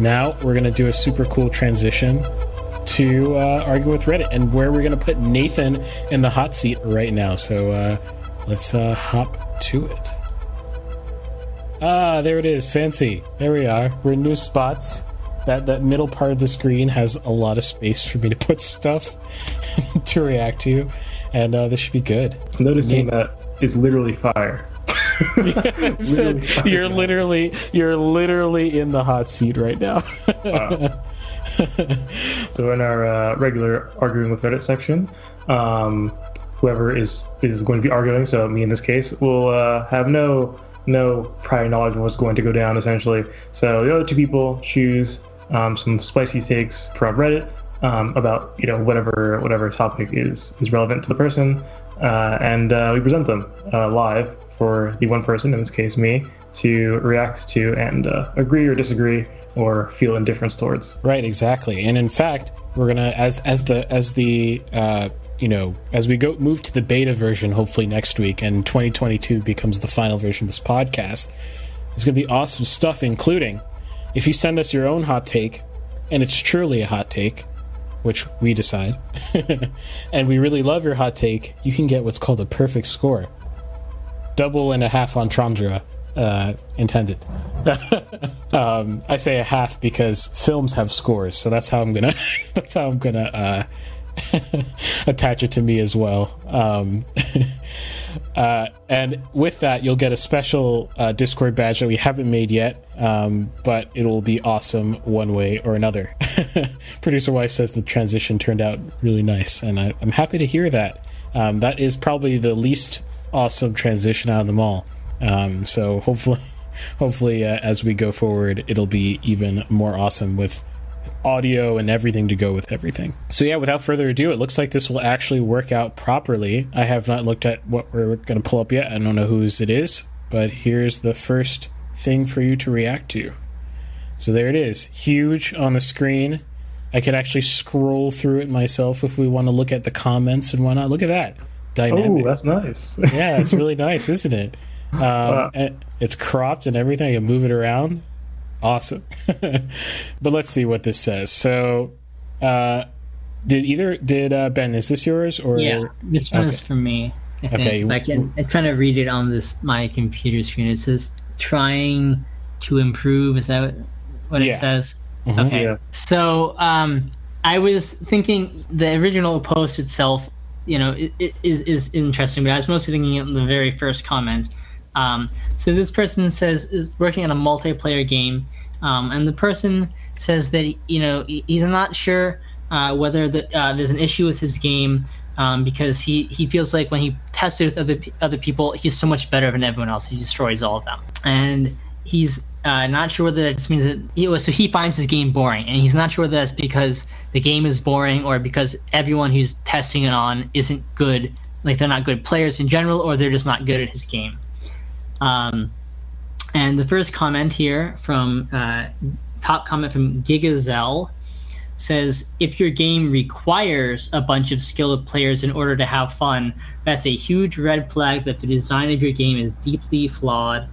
now we're going to do a super cool transition to uh, argue with Reddit and where we're going to put Nathan in the hot seat right now. So uh, let's uh, hop to it. Ah, there it is. Fancy. There we are. We're in new spots. That that middle part of the screen has a lot of space for me to put stuff to react to, and uh, this should be good. Noticing that is literally fire. fire you're literally you're literally in the hot seat right now. wow. so in our uh, regular arguing with Reddit section, um, whoever is is going to be arguing, so me in this case, will uh, have no no prior knowledge of what's going to go down essentially. So the other two people choose um, some spicy takes from Reddit um, about you know whatever whatever topic is is relevant to the person, uh, and uh, we present them uh, live for the one person, in this case me, to react to and uh, agree or disagree or feel indifference towards. Right, exactly. And in fact, we're gonna as as the as the uh, you know as we go move to the beta version, hopefully next week, and 2022 becomes the final version of this podcast. It's gonna be awesome stuff, including if you send us your own hot take, and it's truly a hot take, which we decide, and we really love your hot take, you can get what's called a perfect score. Double and a half entendre uh, intended. um, I say a half because films have scores, so that's how I'm gonna that's how I'm gonna uh, attach it to me as well. Um, uh, and with that, you'll get a special uh, Discord badge that we haven't made yet, um, but it'll be awesome one way or another. Producer wife says the transition turned out really nice, and I, am happy to hear that. Um, that is probably the least awesome transition out of them all. Um, so hopefully, hopefully, uh, as we go forward, it'll be even more awesome with audio and everything to go with everything. So yeah, without further ado, it looks like this will actually work out properly. I have not looked at what we're going to pull up yet. I don't know whose it is, but here's the first thing for you to react to. So there it is, huge on the screen. I could actually scroll through it myself if we want to look at the comments and whatnot. Look at that. Dynamic. Oh, that's nice. yeah, it's really nice, isn't it? Um, wow. It's cropped and everything. I can move it around. Awesome. but let's see what this says. So, uh, did either did uh, Ben? Is this yours or? Yeah, this one okay. is for me. I think. Okay. I can. I'm trying to read it on this my computer screen. It says trying to improve. Is that what yeah. it says? Mm-hmm, okay. Yeah. So um, I was thinking the original post itself, you know, it, it is is interesting, but I was mostly thinking in the very first comment um, so this person says is working on a multiplayer game, um, and the person says that you know he's not sure uh, whether the, uh, there's an issue with his game um, because he, he feels like when he tested with other other people, he's so much better than everyone else. He destroys all of them, and he's uh, not sure whether that just means that he was so he finds his game boring, and he's not sure whether that's because the game is boring or because everyone who's testing it on isn't good, like they're not good players in general, or they're just not good at his game. Um, and the first comment here from uh, top comment from Gigazel says if your game requires a bunch of skilled players in order to have fun, that's a huge red flag that the design of your game is deeply flawed.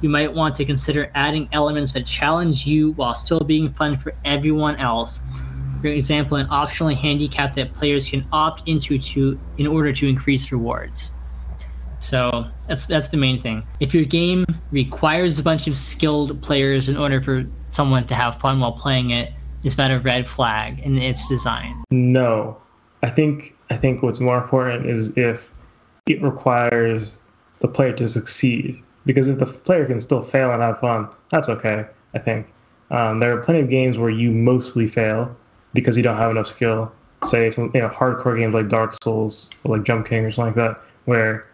You might want to consider adding elements that challenge you while still being fun for everyone else. For example, an optional handicap that players can opt into to in order to increase rewards. So that's that's the main thing. If your game requires a bunch of skilled players in order for someone to have fun while playing it, it's that a red flag in its design? No, I think I think what's more important is if it requires the player to succeed. Because if the player can still fail and have fun, that's okay. I think um, there are plenty of games where you mostly fail because you don't have enough skill. Say some you know hardcore games like Dark Souls or like Jump King or something like that, where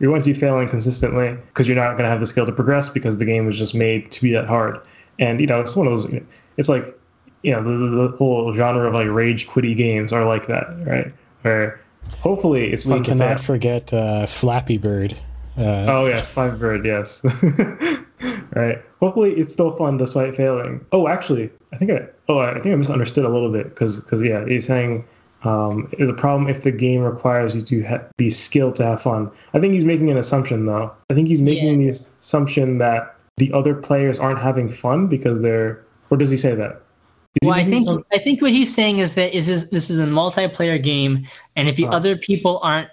you're going to be failing consistently because you're not going to have the skill to progress because the game was just made to be that hard. And you know, it's one of those. It's like you know, the, the whole genre of like rage quitty games are like that, right? Where hopefully it's fun we cannot forget uh, Flappy Bird. Uh, oh yes, Flappy Bird, yes. right. Hopefully it's still fun despite failing. Oh, actually, I think I oh I think I misunderstood a little bit because because yeah, he's saying um, is a problem if the game requires you to ha- be skilled to have fun. I think he's making an assumption though. I think he's making yeah. the assumption that the other players aren't having fun because they're or does he say that? well, I think some... I think what he's saying is that is this, this is a multiplayer game, and if the uh, other people aren't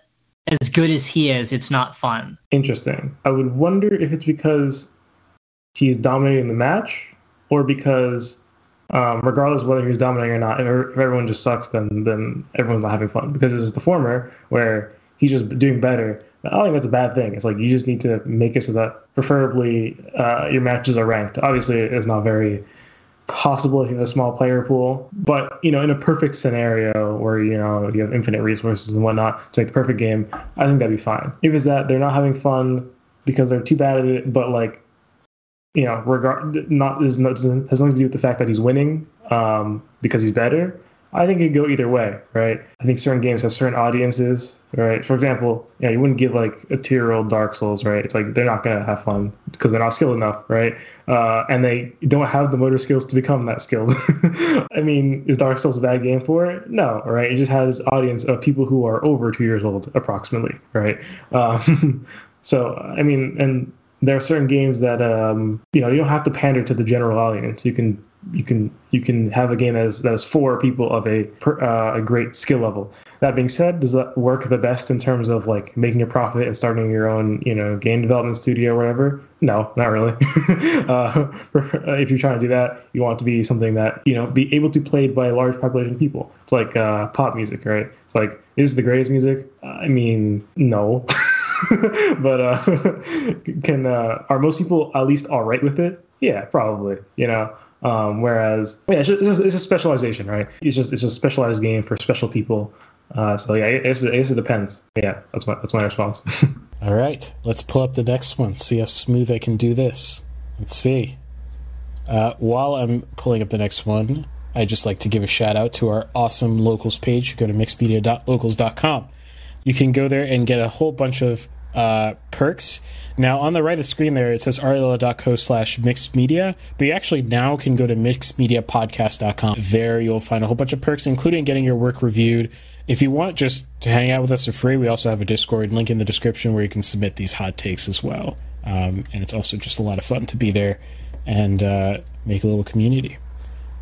as good as he is, it's not fun. Interesting. I would wonder if it's because he's dominating the match, or because um, regardless of whether he's dominating or not, if, if everyone just sucks, then then everyone's not having fun. Because it's the former where he's just doing better. I don't think that's a bad thing. It's like you just need to make it so that preferably uh, your matches are ranked. Obviously, it's not very possible if you have a small player pool, but you know, in a perfect scenario where you know you have infinite resources and whatnot to make the perfect game, I think that'd be fine. If it's that they're not having fun because they're too bad at it, but like you know, regard not is not has nothing to do with the fact that he's winning um, because he's better. I think it could go either way, right? I think certain games have certain audiences, right? For example, yeah, you wouldn't give like a two-year-old Dark Souls, right? It's like they're not gonna have fun because they're not skilled enough, right? Uh, and they don't have the motor skills to become that skilled. I mean, is Dark Souls a bad game for it? No, right? It just has audience of people who are over two years old, approximately, right? Um, so, I mean, and there are certain games that um, you know you don't have to pander to the general audience. You can you can you can have a game that is that is for people of a uh, a great skill level. That being said, does that work the best in terms of like making a profit and starting your own you know game development studio or whatever? No, not really. uh, if you're trying to do that, you want it to be something that you know be able to played by a large population of people. It's like uh, pop music, right? It's like is the greatest music? I mean, no. but uh, can uh, are most people at least all right with it? Yeah, probably. You know, um, whereas, yeah, it's, just, it's, a specialization, right? It's just it's a specialized game for special people. Uh, so yeah, it, it, it depends. Yeah, that's my that's my response. All right, let's pull up the next one. See how smooth I can do this. Let's see. Uh, while I'm pulling up the next one, I'd just like to give a shout out to our awesome locals page. Go to mixedmedia.locals.com. You can go there and get a whole bunch of uh, perks. Now, on the right of the screen there, it says arla.co slash mixed media, but you actually now can go to mixedmediapodcast.com. There you'll find a whole bunch of perks, including getting your work reviewed. If you want just to hang out with us for free, we also have a Discord link in the description where you can submit these hot takes as well. Um, and it's also just a lot of fun to be there and uh, make a little community.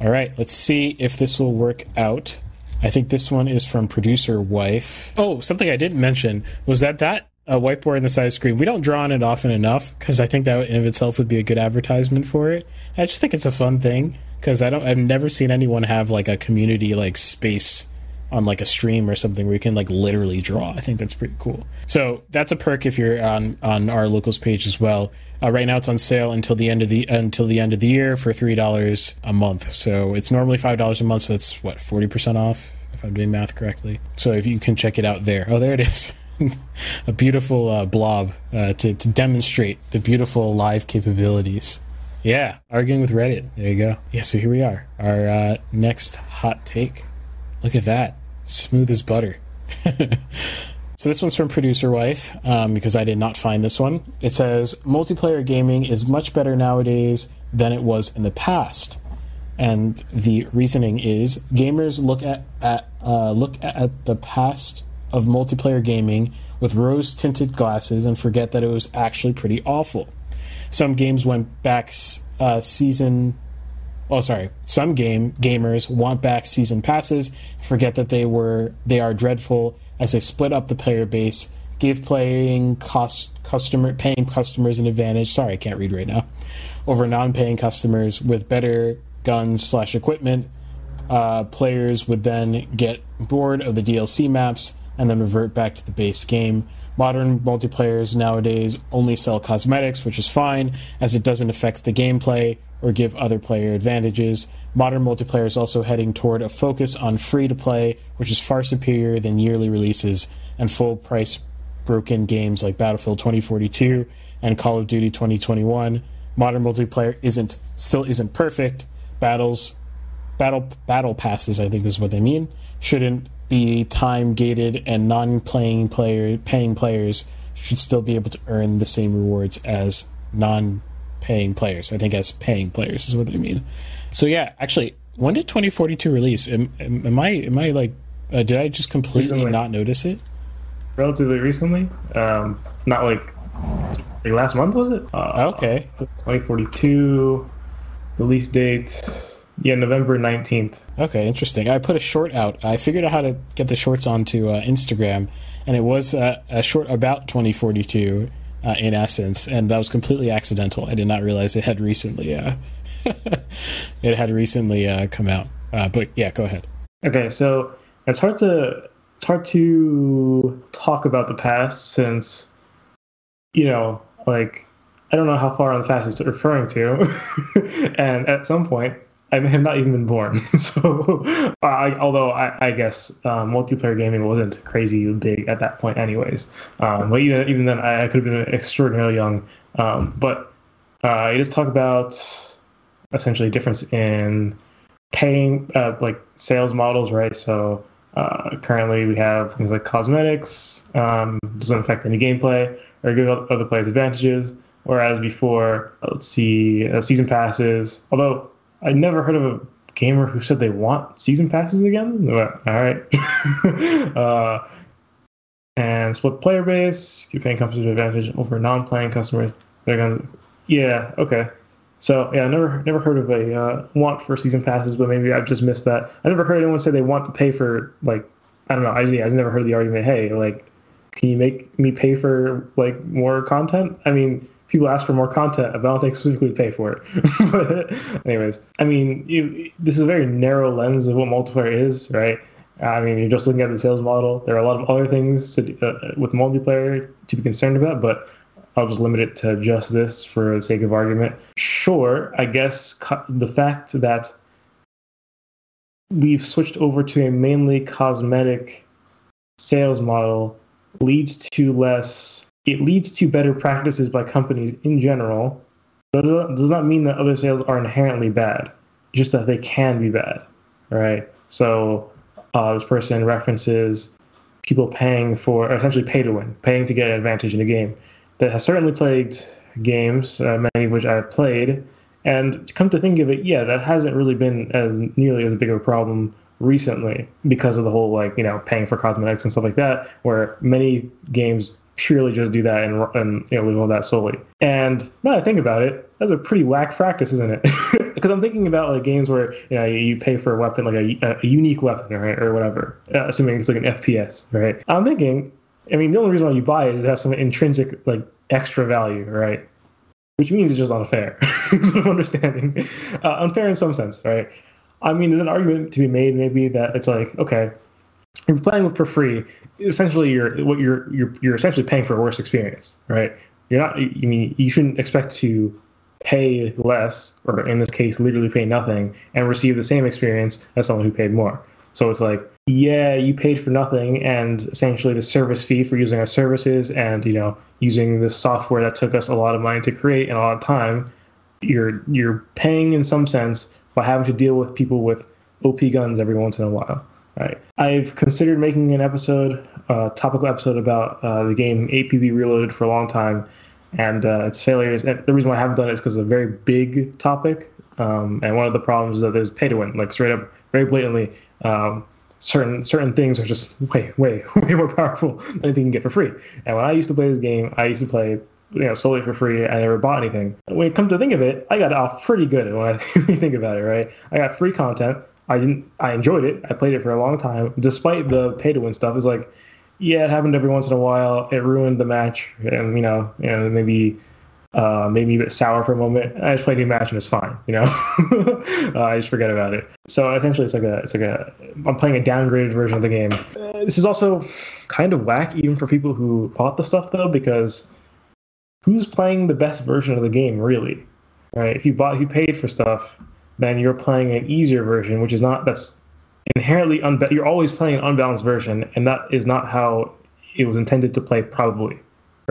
All right, let's see if this will work out. I think this one is from producer wife. Oh, something I didn't mention was that that a whiteboard in the side screen. We don't draw on it often enough because I think that in of itself would be a good advertisement for it. I just think it's a fun thing because I don't. I've never seen anyone have like a community like space on like a stream or something where you can like literally draw. I think that's pretty cool. So that's a perk if you're on on our locals page as well. Uh, right now it's on sale until the end of the until the end of the year for three dollars a month. So it's normally five dollars a month. So it's what forty percent off if I'm doing math correctly. So if you can check it out there. Oh, there it is. a beautiful uh, blob uh, to, to demonstrate the beautiful live capabilities. Yeah, arguing with Reddit. There you go. Yeah, so here we are. Our uh, next hot take. Look at that. Smooth as butter. so this one's from Producer Wife um, because I did not find this one. It says multiplayer gaming is much better nowadays than it was in the past. And the reasoning is gamers look at, at uh, look at the past of multiplayer gaming with rose tinted glasses and forget that it was actually pretty awful. Some games went back uh, season. Oh, sorry. Some game gamers want back season passes, forget that they were they are dreadful as they split up the player base, give playing cost customer paying customers an advantage. Sorry, I can't read right now. Over non-paying customers with better guns slash equipment, uh, players would then get bored of the DLC maps and then revert back to the base game. Modern multiplayers nowadays only sell cosmetics, which is fine, as it doesn't affect the gameplay or give other player advantages. Modern multiplayer is also heading toward a focus on free to play, which is far superior than yearly releases and full price broken games like Battlefield 2042 and Call of Duty 2021. Modern multiplayer isn't still isn't perfect. Battles battle battle passes, I think is what they mean, shouldn't be time gated and non-playing player paying players should still be able to earn the same rewards as non-paying players. I think as paying players is what they mean. So yeah, actually, when did 2042 release? Am, am, am I am I like uh, did I just completely recently. not notice it? Relatively recently, um, not like like last month was it? Uh, okay, 2042. Release date, yeah, November 19th. Okay, interesting. I put a short out. I figured out how to get the shorts onto uh, Instagram, and it was uh, a short about 2042 uh, in essence, and that was completely accidental. I did not realize it had recently uh, it had recently uh, come out. Uh, but yeah, go ahead. Okay, so it's hard to it's hard to talk about the past since you know, like I don't know how far on the fast it's referring to, and at some point I may have not even been born. so, I, although I, I guess uh, multiplayer gaming wasn't crazy big at that point, anyways. Um, but even even then, I, I, could have been extraordinarily young. Um, but uh, you just talk about essentially difference in paying, uh, like sales models, right? So. Uh, currently, we have things like cosmetics, um, doesn't affect any gameplay or give other players advantages. Whereas before, uh, let's see, uh, season passes. Although I never heard of a gamer who said they want season passes again. All right. uh, and split player base. You're paying competitive advantage over non-playing customers. They're gonna, yeah, okay. So yeah, I never never heard of a uh, want for season passes, but maybe I've just missed that. I never heard anyone say they want to pay for like I don't know. I yeah, I've never heard the argument. Hey, like, can you make me pay for like more content? I mean, people ask for more content, but I don't think specifically pay for it. but anyways, I mean, you, this is a very narrow lens of what multiplayer is, right? I mean, you're just looking at the sales model. There are a lot of other things to, uh, with multiplayer to be concerned about, but I'll just limit it to just this for the sake of argument. Sure, I guess co- the fact that we've switched over to a mainly cosmetic sales model leads to less it leads to better practices by companies in general. Does not, does not mean that other sales are inherently bad, just that they can be bad, right? So uh, this person references people paying for essentially pay to win, paying to get an advantage in a game. That has certainly plagued games, uh, many of which I've played. And come to think of it, yeah, that hasn't really been as nearly as big of a problem recently because of the whole like you know paying for cosmetics and stuff like that, where many games purely just do that and, and you know live on that solely. And now I think about it, that's a pretty whack practice, isn't it? Because I'm thinking about like games where you know you pay for a weapon like a, a unique weapon, right, or whatever, uh, assuming it's like an FPS, right? I'm thinking, I mean, the only reason why you buy it is it has some intrinsic like extra value, right? Which means it's just unfair. is what I'm understanding. Uh, unfair in some sense, right? I mean, there's an argument to be made maybe that it's like, okay, you're playing for free, essentially you're what you're you're you're essentially paying for a worse experience, right? You're not. I mean, you shouldn't expect to pay less, or in this case, literally pay nothing, and receive the same experience as someone who paid more. So it's like, yeah, you paid for nothing, and essentially the service fee for using our services, and you know, using this software that took us a lot of money to create and a lot of time. You're you're paying in some sense by having to deal with people with OP guns every once in a while. Right. I've considered making an episode, a topical episode about uh, the game APB Reloaded for a long time and uh, its failures. And the reason why I haven't done it is because it's a very big topic. Um, and one of the problems is that there's pay to win, like straight up, very blatantly. Um, certain certain things are just way, way, way more powerful than anything you can get for free. And when I used to play this game, I used to play you know solely for free. I never bought anything. When it comes to think of it, I got off pretty good when I think about it. Right, I got free content. I didn't. I enjoyed it. I played it for a long time, despite the pay to win stuff. It's like, yeah, it happened every once in a while. It ruined the match, and you know, you know, maybe uh, made me a bit sour for a moment. I just played the match and it's fine. You know, uh, I just forget about it. So essentially, it's like a, it's like a, I'm playing a downgraded version of the game. Uh, this is also kind of whack, even for people who bought the stuff though, because who's playing the best version of the game really? Right? If you bought, if you paid for stuff then you're playing an easier version, which is not that's inherently unba- you're always playing an unbalanced version, and that is not how it was intended to play, probably,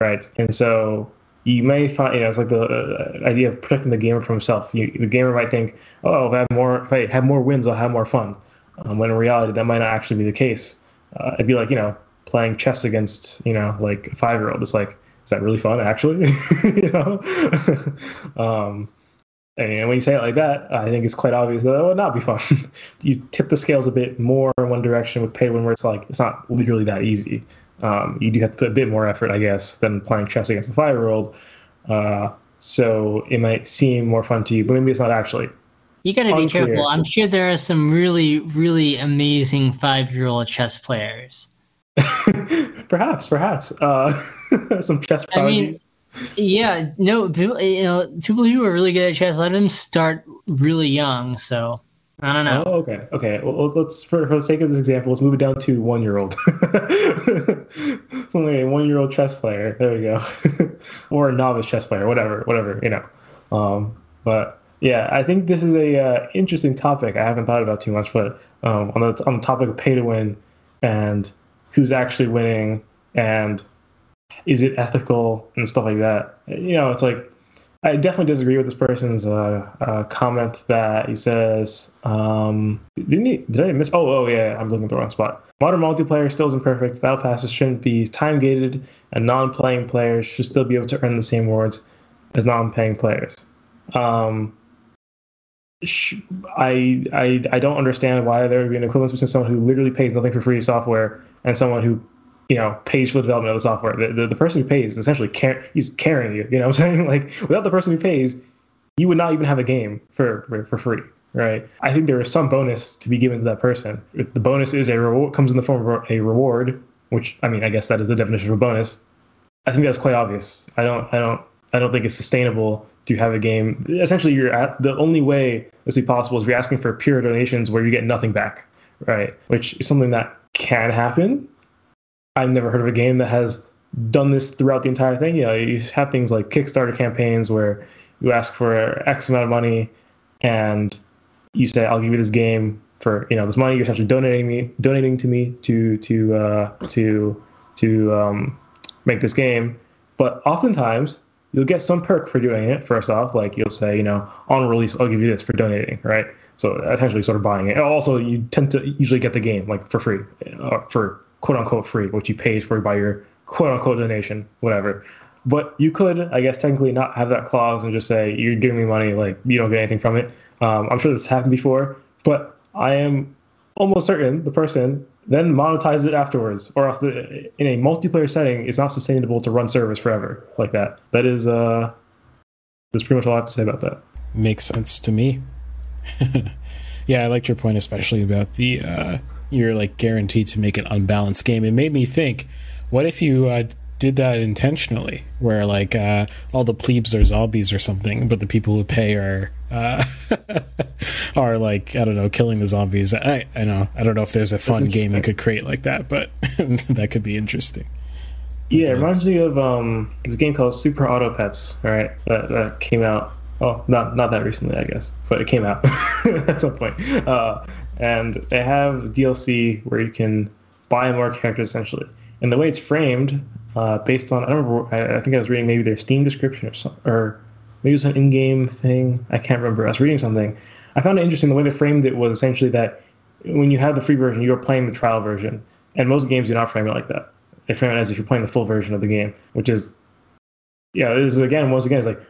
right? And so you may find, you know, it's like the uh, idea of protecting the gamer from himself. You, the gamer might think, oh, if I have more, if I have more wins, I'll have more fun. Um, when in reality, that might not actually be the case. Uh, it'd be like, you know, playing chess against, you know, like a five year old. It's like, is that really fun, actually? you know? um, and when you say it like that, I think it's quite obvious that it would not be fun. you tip the scales a bit more in one direction with pay one where it's like it's not literally that easy. Um, you do have to put a bit more effort, I guess, than playing chess against a five year old. Uh, so it might seem more fun to you, but maybe it's not actually. You got to be careful. I'm sure there are some really, really amazing five-year-old chess players. perhaps, perhaps uh, some chess prodigies. I mean, yeah, no, people, you know, people who are really good at chess, let them start really young. So I don't know. Oh, okay, okay. Well, let's for, for the sake of this example, let's move it down to one year old. Like a one year old chess player. There we go, or a novice chess player, whatever, whatever you know. Um, but yeah, I think this is a uh, interesting topic. I haven't thought about too much, but um, on the on the topic of pay to win and who's actually winning and is it ethical and stuff like that. You know, it's like I definitely disagree with this person's uh, uh, comment that he says, um, didn't he, did I miss? Oh, oh yeah, I'm looking at the wrong spot. Modern multiplayer still isn't perfect. Battle passes shouldn't be time gated, and non-playing players should still be able to earn the same rewards as non-paying players. Um, I, I I don't understand why there would be an equivalence between someone who literally pays nothing for free software and someone who you know, pays for the development of the software. The, the, the person who pays essentially care, he's carrying you. You know what I'm saying? Like without the person who pays, you would not even have a game for, for, for free. Right. I think there is some bonus to be given to that person. The bonus is a reward comes in the form of a reward, which I mean, I guess that is the definition of a bonus. I think that's quite obvious. I don't, I don't, I don't think it's sustainable to have a game. Essentially, you're at the only way this be possible is you're asking for pure donations where you get nothing back, right? Which is something that can happen, I've never heard of a game that has done this throughout the entire thing. You know, you have things like Kickstarter campaigns where you ask for X amount of money and you say, I'll give you this game for, you know, this money. You're essentially donating me, donating to me to, to, uh, to, to, um, make this game. But oftentimes you'll get some perk for doing it. First off, like you'll say, you know, on release, I'll give you this for donating, right? So essentially sort of buying it. Also, you tend to usually get the game like for free, uh, for quote unquote free, which you paid for by your quote unquote donation, whatever. But you could, I guess, technically not have that clause and just say you're giving me money, like you don't get anything from it. Um, I'm sure this happened before, but I am almost certain the person then monetizes it afterwards, or else the, in a multiplayer setting, it's not sustainable to run servers forever like that. That is, uh, that's pretty much all I have to say about that. Makes sense to me. yeah, I liked your point, especially about the uh, you're like guaranteed to make an unbalanced game. It made me think, what if you uh, did that intentionally, where like uh, all the plebes are zombies or something, but the people who pay are uh, are like I don't know, killing the zombies. I I know I don't know if there's a fun game you could create like that, but that could be interesting. Yeah, it reminds me of um, this game called Super Auto Pets. All right, that, that came out. Oh, not not that recently, I guess, but it came out at some point. Uh, and they have DLC where you can buy more characters essentially. And the way it's framed, uh, based on I don't remember, I, I, think I was reading maybe their Steam description or some, or maybe it was an in-game thing. I can't remember. I was reading something. I found it interesting. The way they framed it was essentially that when you have the free version, you're playing the trial version, and most games do not frame it like that. They frame it as if you're playing the full version of the game, which is, yeah, this is again once again it's like,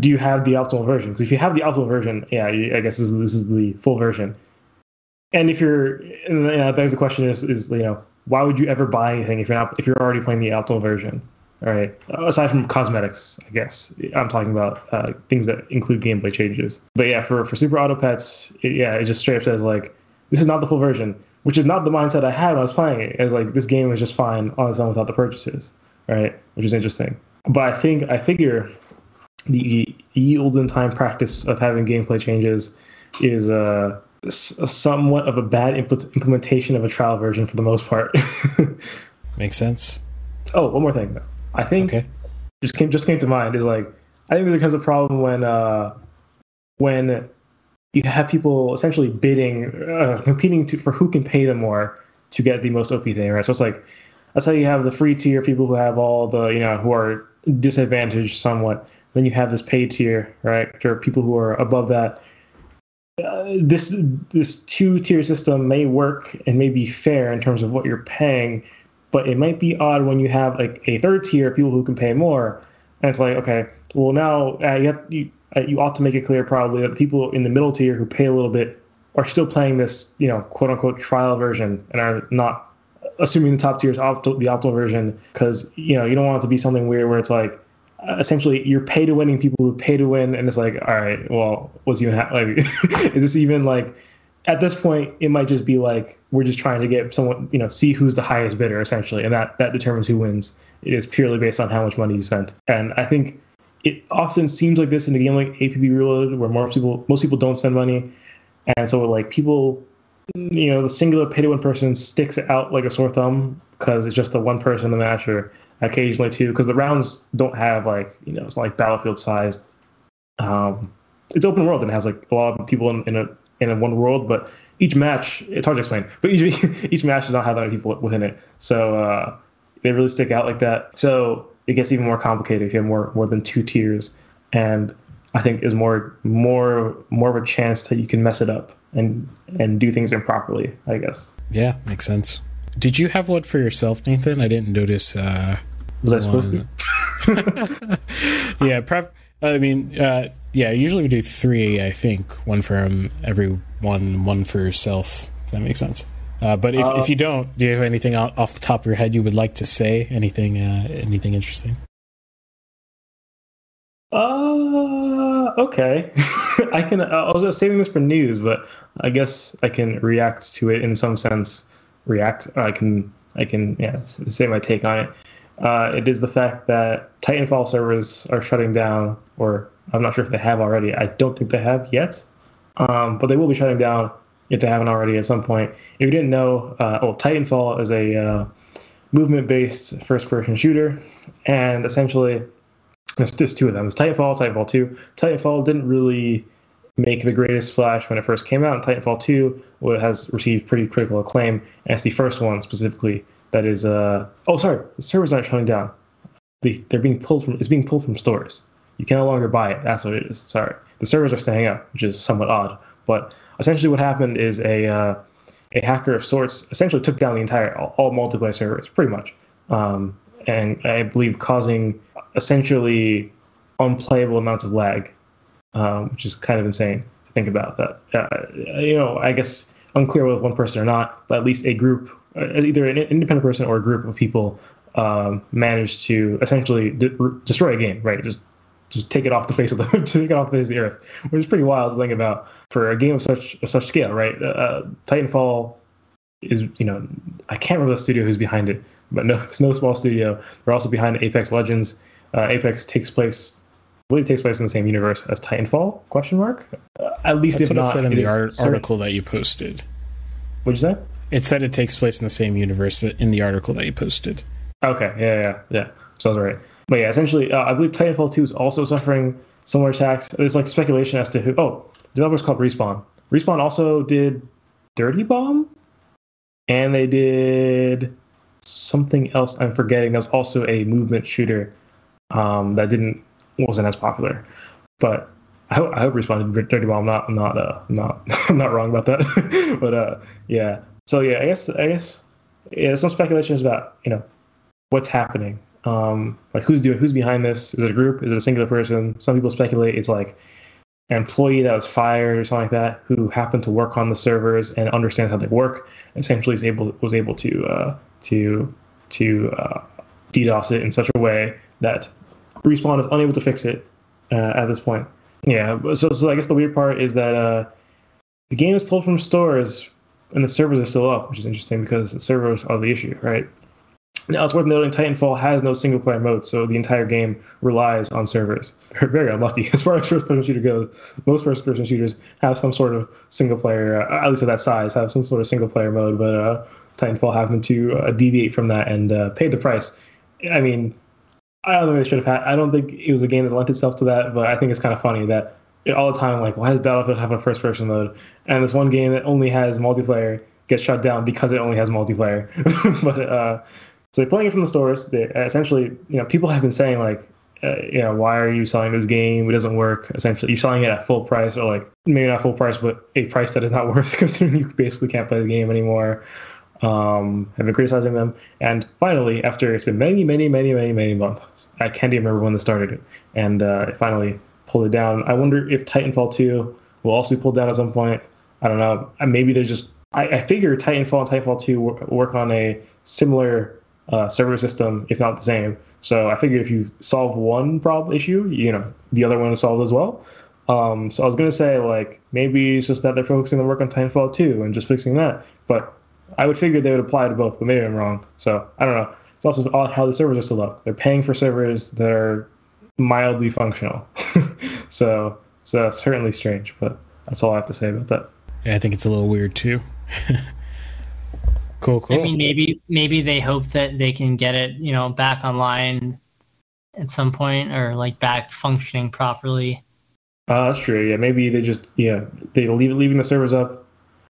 do you have the optimal version? Because if you have the optimal version, yeah, I guess this is, this is the full version and if you're, and you know, begs the question is, is you know, why would you ever buy anything if you're not if you're already playing the optimal version? All right. Aside from cosmetics, I guess I'm talking about uh, things that include gameplay changes. But yeah, for for Super Auto Pets, it, yeah, it just straight up says like, this is not the full version, which is not the mindset I had when I was playing it. It's like this game is just fine on its own without the purchases, right? Which is interesting. But I think I figure the yield and time practice of having gameplay changes is uh somewhat of a bad impl- implementation of a trial version for the most part. Makes sense. Oh, one more thing. I think okay. just came just came to mind is like I think there becomes a problem when uh, when you have people essentially bidding, uh, competing to, for who can pay them more to get the most OP thing, right? So it's like that's how you have the free tier people who have all the you know who are disadvantaged somewhat. Then you have this paid tier, right? Which are people who are above that this this two tier system may work and may be fair in terms of what you're paying, but it might be odd when you have like a third tier people who can pay more, and it's like okay, well now uh, you have, you uh, you ought to make it clear probably that people in the middle tier who pay a little bit are still playing this you know quote unquote trial version and are not assuming the top tier is opt- the optimal version because you know you don't want it to be something weird where it's like Uh, essentially you're pay to winning people who pay to win, and it's like, all right, well, what's even like? is this even like? At this point, it might just be like we're just trying to get someone, you know, see who's the highest bidder essentially, and that that determines who wins. It is purely based on how much money you spent, and I think it often seems like this in a game like APB Reloaded, where most people most people don't spend money, and so like people, you know, the singular pay to win person sticks out like a sore thumb because it's just the one person in the match, or occasionally too, because the rounds don't have like you know it's like battlefield sized. Um, it's open world and it has like a lot of people in, in a in a one world, but each match it's hard to explain. But each each match does not have that many people within it, so uh, they really stick out like that. So it gets even more complicated if you have more more than two tiers, and I think is more more more of a chance that you can mess it up and and do things improperly. I guess. Yeah, makes sense. Did you have one for yourself, Nathan? I didn't notice. Uh, Was I supposed to? yeah, prep. I mean, uh, yeah. Usually we do three. I think one for every one, one for yourself. If that makes sense. Uh, but if, uh, if you don't, do you have anything off the top of your head you would like to say? Anything uh, anything interesting? Uh, okay. I can. I was saving this for news, but I guess I can react to it in some sense. React. I can. I can. Yeah. Say my take on it. Uh, it is the fact that Titanfall servers are shutting down, or I'm not sure if they have already. I don't think they have yet, um, but they will be shutting down if they haven't already at some point. If you didn't know, uh, well, Titanfall is a uh, movement-based first-person shooter, and essentially, there's just two of them. It's Titanfall, Titanfall 2. Titanfall didn't really make the greatest splash when it first came out, and Titanfall 2 has received pretty critical acclaim, and it's the first one specifically that is. Uh, oh, sorry, the servers aren't shutting down. They're being pulled from. It's being pulled from stores. You can no longer buy it. That's what it is. Sorry, the servers are staying up, which is somewhat odd, but essentially what happened is a uh, a hacker of sorts essentially took down the entire all, all multiplayer servers pretty much, um, and I believe causing essentially unplayable amounts of lag, um, which is kind of insane to think about. That uh, you know, I guess unclear whether one person or not, but at least a group, uh, either an independent person or a group of people, um, managed to essentially de- destroy a game. Right, just just take it off the face of the take it off the face of the earth, which is pretty wild to think about for a game of such of such scale, right? Uh, Titanfall is you know I can't remember the studio who's behind it, but no, it's no small studio. They're also behind Apex Legends. Uh, Apex takes place, believe, it takes place in the same universe as Titanfall? Question mark. Uh, at least That's if what not, it said in the art- article that you posted. What'd you say? It said it takes place in the same universe in the article that you posted. Okay, yeah, yeah, yeah. Sounds right. But yeah, essentially, uh, I believe Titanfall 2 is also suffering similar attacks. There's like speculation as to who. Oh, developers called Respawn. Respawn also did Dirty Bomb, and they did something else. I'm forgetting. That was also a movement shooter um, that didn't wasn't as popular. But I hope, I hope did Dirty Bomb. I'm not not uh, not I'm not wrong about that. but uh, yeah. So yeah, I guess I guess yeah. Some speculations about you know what's happening um, like who's doing who's behind this? Is it a group? Is it a singular person? Some people speculate it's like an employee that was fired or something like that who happened to work on the servers and understands how they work. Essentially, is able was able to uh, to to uh, DDoS it in such a way that respawn is unable to fix it uh, at this point. Yeah, so so I guess the weird part is that uh, the game is pulled from stores and the servers are still up, which is interesting because the servers are the issue, right? Now, it's worth noting Titanfall has no single player mode, so the entire game relies on servers. They're very unlucky as far as first person shooter goes. Most first person shooters have some sort of single player, uh, at least of that size, have some sort of single player mode, but uh, Titanfall happened to uh, deviate from that and uh, paid the price. I mean, I don't think they should have had. I don't think it was a game that lent itself to that, but I think it's kind of funny that all the time, like, why does Battlefield have a first person mode? And this one game that only has multiplayer gets shut down because it only has multiplayer. but uh, so they're pulling it from the stores. They essentially, you know, people have been saying like, uh, you know, why are you selling this game? It doesn't work. Essentially, you're selling it at full price, or like maybe not full price, but a price that is not worth considering you basically can't play the game anymore. Um, have been criticizing them, and finally, after it's been many, many, many, many, many months, I can't even remember when they started and uh, finally pulled it down. I wonder if Titanfall 2 will also be pulled down at some point. I don't know. Maybe they're just. I, I figure Titanfall and Titanfall 2 work on a similar uh, server system, if not the same. So I figured if you solve one problem issue, you know, the other one is solved as well. Um, so I was gonna say like maybe it's just that they're focusing the work on Titanfall 2 and just fixing that. But I would figure they would apply to both, but maybe I'm wrong. So I don't know. It's also odd how the servers are still up. They're paying for servers that are mildly functional. so so certainly strange, but that's all I have to say about that. Yeah, I think it's a little weird too. cool, cool. I mean, maybe maybe they hope that they can get it, you know, back online at some point, or like back functioning properly. Uh, that's true. Yeah, maybe they just yeah they leave leaving the servers up.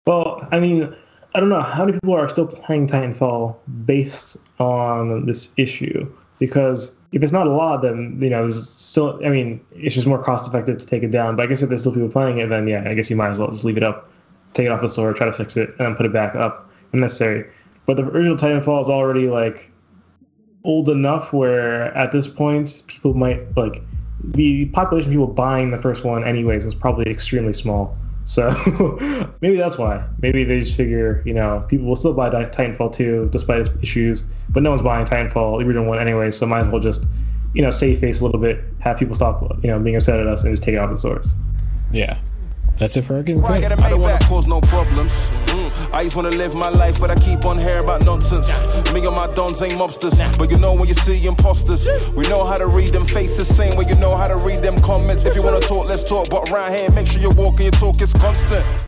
Well, I mean, I don't know how many people are still playing Titanfall based on this issue because if it's not a lot, then you know there's still. I mean, it's just more cost effective to take it down. But I guess if there's still people playing it, then yeah, I guess you might as well just leave it up, take it off the store, try to fix it, and then put it back up if necessary. But the original Titanfall is already like old enough where at this point people might like the population of people buying the first one anyways is probably extremely small. So maybe that's why. Maybe they just figure, you know, people will still buy Titanfall 2 despite its issues, but no one's buying Titanfall, the original one anyway, so might as well just, you know, save face a little bit, have people stop, you know, being upset at us and just take it off the source. Yeah. That's it for our game. I don't want to cause no problems. I just want to live my life, but I keep on hearing about nonsense. Me and my dons ain't mobsters, but you know when you see imposters, we know how to read them faces, same way you know how to read them comments. If you want to talk, let's talk, but around here, make sure you walk walking your talk is constant.